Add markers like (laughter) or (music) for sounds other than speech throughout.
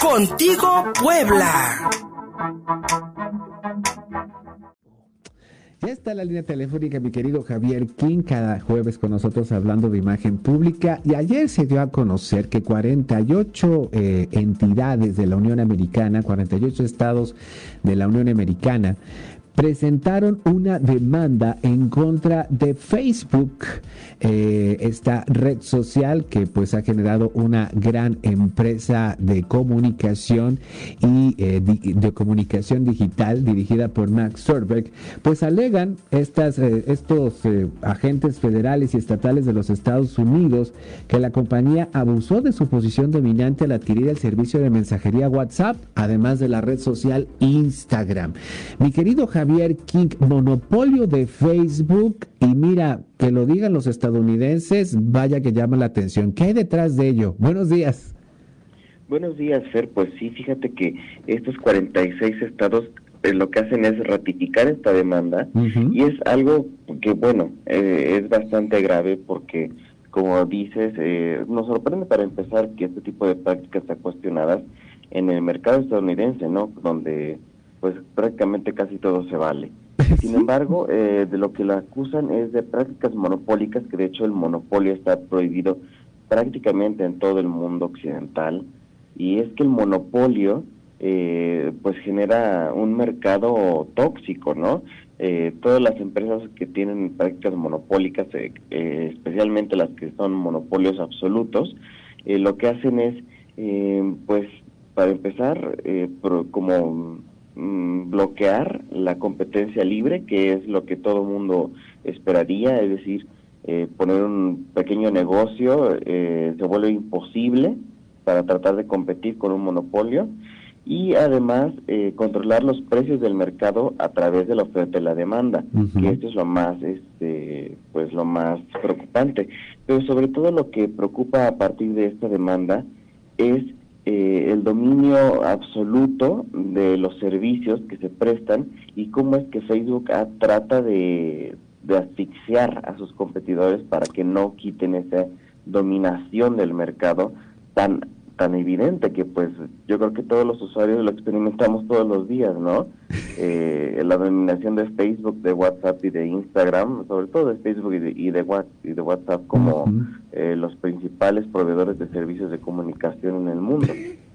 Contigo Puebla. Ya está la línea telefónica mi querido Javier King cada jueves con nosotros hablando de imagen pública y ayer se dio a conocer que 48 eh, entidades de la Unión Americana, 48 estados de la Unión Americana presentaron una demanda en contra de Facebook, eh, esta red social que pues ha generado una gran empresa de comunicación y eh, de comunicación digital dirigida por Max Zuckerberg, pues alegan estas, eh, estos agentes federales y estatales de los Estados Unidos que la compañía abusó de su posición dominante al adquirir el servicio de mensajería WhatsApp, además de la red social Instagram. Mi querido Javier, Javier King, monopolio de Facebook y mira, que lo digan los estadounidenses, vaya que llama la atención. ¿Qué hay detrás de ello? Buenos días. Buenos días, Fer. Pues sí, fíjate que estos 46 estados eh, lo que hacen es ratificar esta demanda y es algo que, bueno, eh, es bastante grave porque, como dices, eh, nos sorprende para empezar que este tipo de prácticas sean cuestionadas en el mercado estadounidense, ¿no? Donde pues prácticamente casi todo se vale. (laughs) Sin embargo, eh, de lo que lo acusan es de prácticas monopólicas, que de hecho el monopolio está prohibido prácticamente en todo el mundo occidental, y es que el monopolio eh, pues genera un mercado tóxico, ¿no? Eh, todas las empresas que tienen prácticas monopólicas, especialmente las que son monopolios absolutos, lo que hacen es, pues, para empezar, como Mm, bloquear la competencia libre, que es lo que todo mundo esperaría, es decir, eh, poner un pequeño negocio eh, se vuelve imposible para tratar de competir con un monopolio y además eh, controlar los precios del mercado a través de la oferta y la demanda, que esto es lo más, este, pues lo más preocupante. Pero sobre todo lo que preocupa a partir de esta demanda es eh, el dominio absoluto de los servicios que se prestan y cómo es que Facebook trata de, asfixiar a sus competidores para que no quiten esa dominación del mercado tan tan evidente que pues yo creo que todos los usuarios lo experimentamos todos los días, ¿no? (laughs) Eh, la dominación de Facebook, de WhatsApp y de Instagram, sobre todo de Facebook y de, y de, WhatsApp como eh, los principales proveedores de servicios de comunicación en el mundo. (laughs)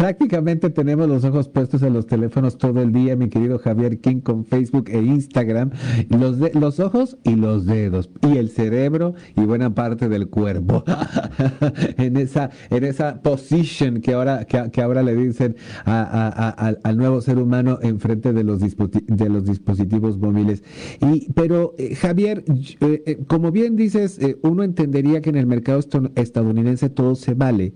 Prácticamente tenemos los ojos puestos en los teléfonos todo el día, mi querido Javier King, con Facebook e Instagram. Los, de, los ojos y los dedos, y el cerebro y buena parte del cuerpo. (laughs) en esa en esa position que ahora que, ahora le dicen al nuevo ser humano enfrente de los, de los dispositivos móviles. Y, pero, eh, Javier, eh, eh, como bien dices, uno entendería que en el mercado estadounidense todo se vale,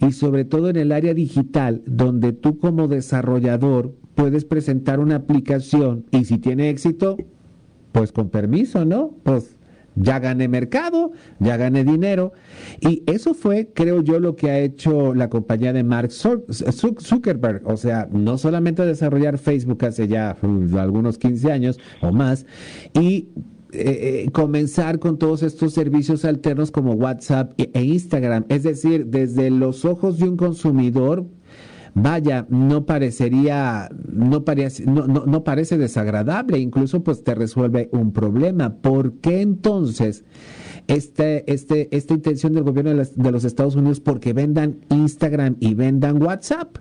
y sobre todo en el área digital donde tú como desarrollador puedes presentar una aplicación y si tiene éxito, pues con permiso, ¿no? Pues ya gané mercado, ya gané dinero. Y eso fue, creo yo, lo que ha hecho la compañía de Mark Zuckerberg. O sea, no solamente desarrollar Facebook hace ya uh, algunos 15 años o más, y eh, eh, comenzar con todos estos servicios alternos como WhatsApp e, e Instagram. Es decir, desde los ojos de un consumidor, vaya, no parecería, no, parece, no, no, parece desagradable, incluso pues te resuelve un problema. ¿Por qué entonces este, este, esta intención del gobierno de, de los Estados Unidos porque vendan Instagram y vendan WhatsApp?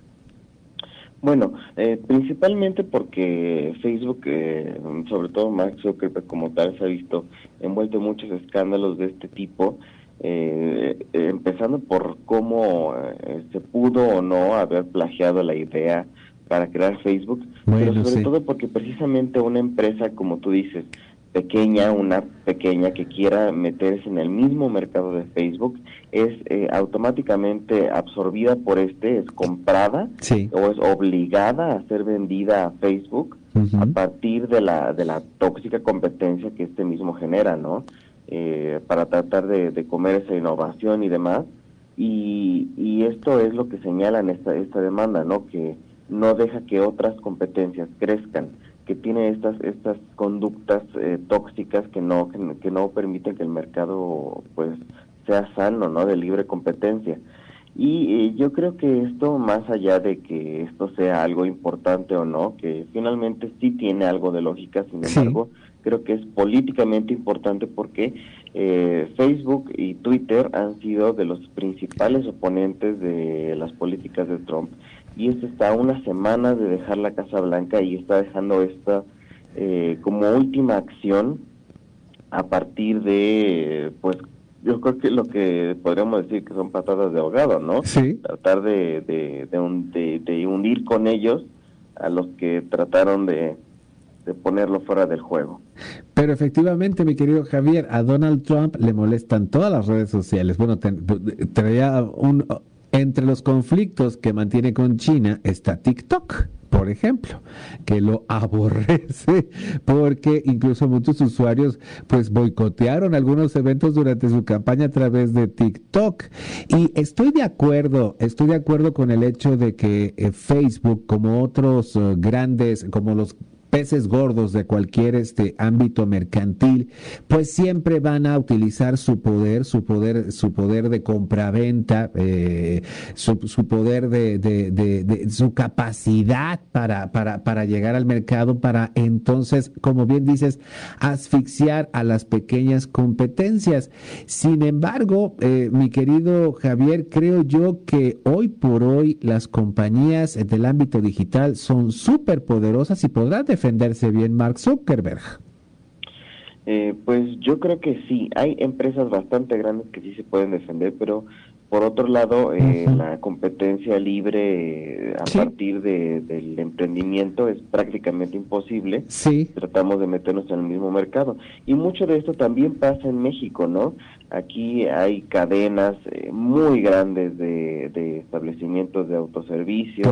Bueno, eh, principalmente porque Facebook, eh, sobre todo Mark Zuckerberg como tal, se ha visto envuelto en muchos escándalos de este tipo, eh, empezando por cómo se pudo o no haber plagiado la idea para crear Facebook, pero sobre todo porque precisamente una empresa, como tú dices, pequeña, una pequeña que quiera meterse en el mismo mercado de Facebook, es eh, automáticamente absorbida por este, es comprada o es obligada a ser vendida a Facebook a partir de la, de la tóxica competencia que este mismo genera, ¿no? Eh, para tratar de, comer esa innovación y demás. Y, y esto es lo que señala en esta, esta demanda, ¿no? Que no deja que otras competencias crezcan que tiene estas estas conductas eh, tóxicas que no que, no permiten que el mercado pues sea sano, ¿no? De libre competencia. Y eh, yo creo que esto, más allá de que esto sea algo importante o no, que finalmente sí tiene algo de lógica, sin embargo, creo que es políticamente importante porque eh, Facebook y Twitter han sido de los principales oponentes de las políticas de Trump. Y esto está a una semana de dejar la Casa Blanca y está dejando esta eh, como última acción a partir de, pues, yo creo que lo que podríamos decir que son patadas de ahogado, ¿no? Sí. Tratar de, de, de, de, hundir con ellos a los que trataron de, de ponerlo fuera del juego. Pero efectivamente, mi querido Javier, a Donald Trump le molestan todas las redes sociales. Bueno, traía un... Entre los conflictos que mantiene con China está TikTok por ejemplo, que lo (laughs) aborrece porque incluso muchos usuarios pues boicotearon algunos eventos durante su campaña a través de TikTok. Y estoy de acuerdo, estoy de acuerdo con el hecho de que eh, Facebook, como otros eh, grandes, como los peces gordos de cualquier este ámbito mercantil, pues siempre van a utilizar su poder, su poder, su poder de compraventa, eh, su, poder de, de, de, su capacidad para, para, para llegar al mercado, para entonces, como bien dices, asfixiar a las pequeñas competencias. Sin embargo, eh, mi querido Javier, creo yo que hoy por hoy las compañías del ámbito digital son súper poderosas y podrán defenderse bien Mark Zuckerberg? Eh, pues yo creo que sí, hay empresas bastante grandes que sí se pueden defender, pero por otro lado, eh, la competencia libre eh, a partir de, del emprendimiento es prácticamente imposible. Sí. Tratamos de meternos en el mismo mercado. Y mucho de esto también pasa en México, ¿no? Aquí hay cadenas eh, muy grandes de, de, establecimientos de autoservicio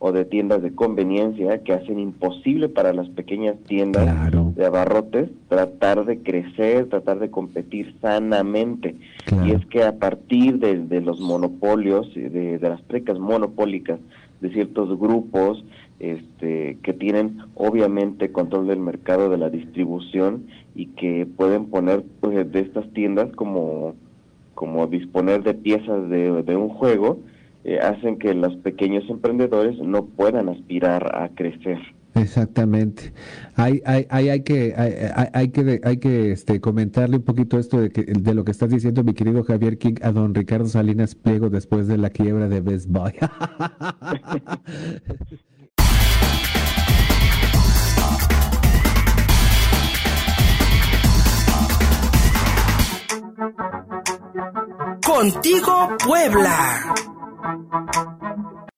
o de tiendas de conveniencia que hacen imposible para las pequeñas tiendas de abarrotes tratar de crecer, tratar de competir sanamente. Y es que a partir de, los monopolios, de, de las precas monopólicas de ciertos grupos, este, que tienen obviamente control del mercado de la distribución y que pueden poner pues, de estas tiendas como, como disponer de piezas de, un juego, eh, hacen que los pequeños emprendedores no puedan aspirar a crecer. Exactamente. Hay, hay, hay, hay que, hay, hay, que, hay que este, comentarle un poquito esto de, que, de lo que estás diciendo, mi querido Javier King, a don Ricardo Salinas Pliego después de la quiebra de Best Buy. Contigo Puebla.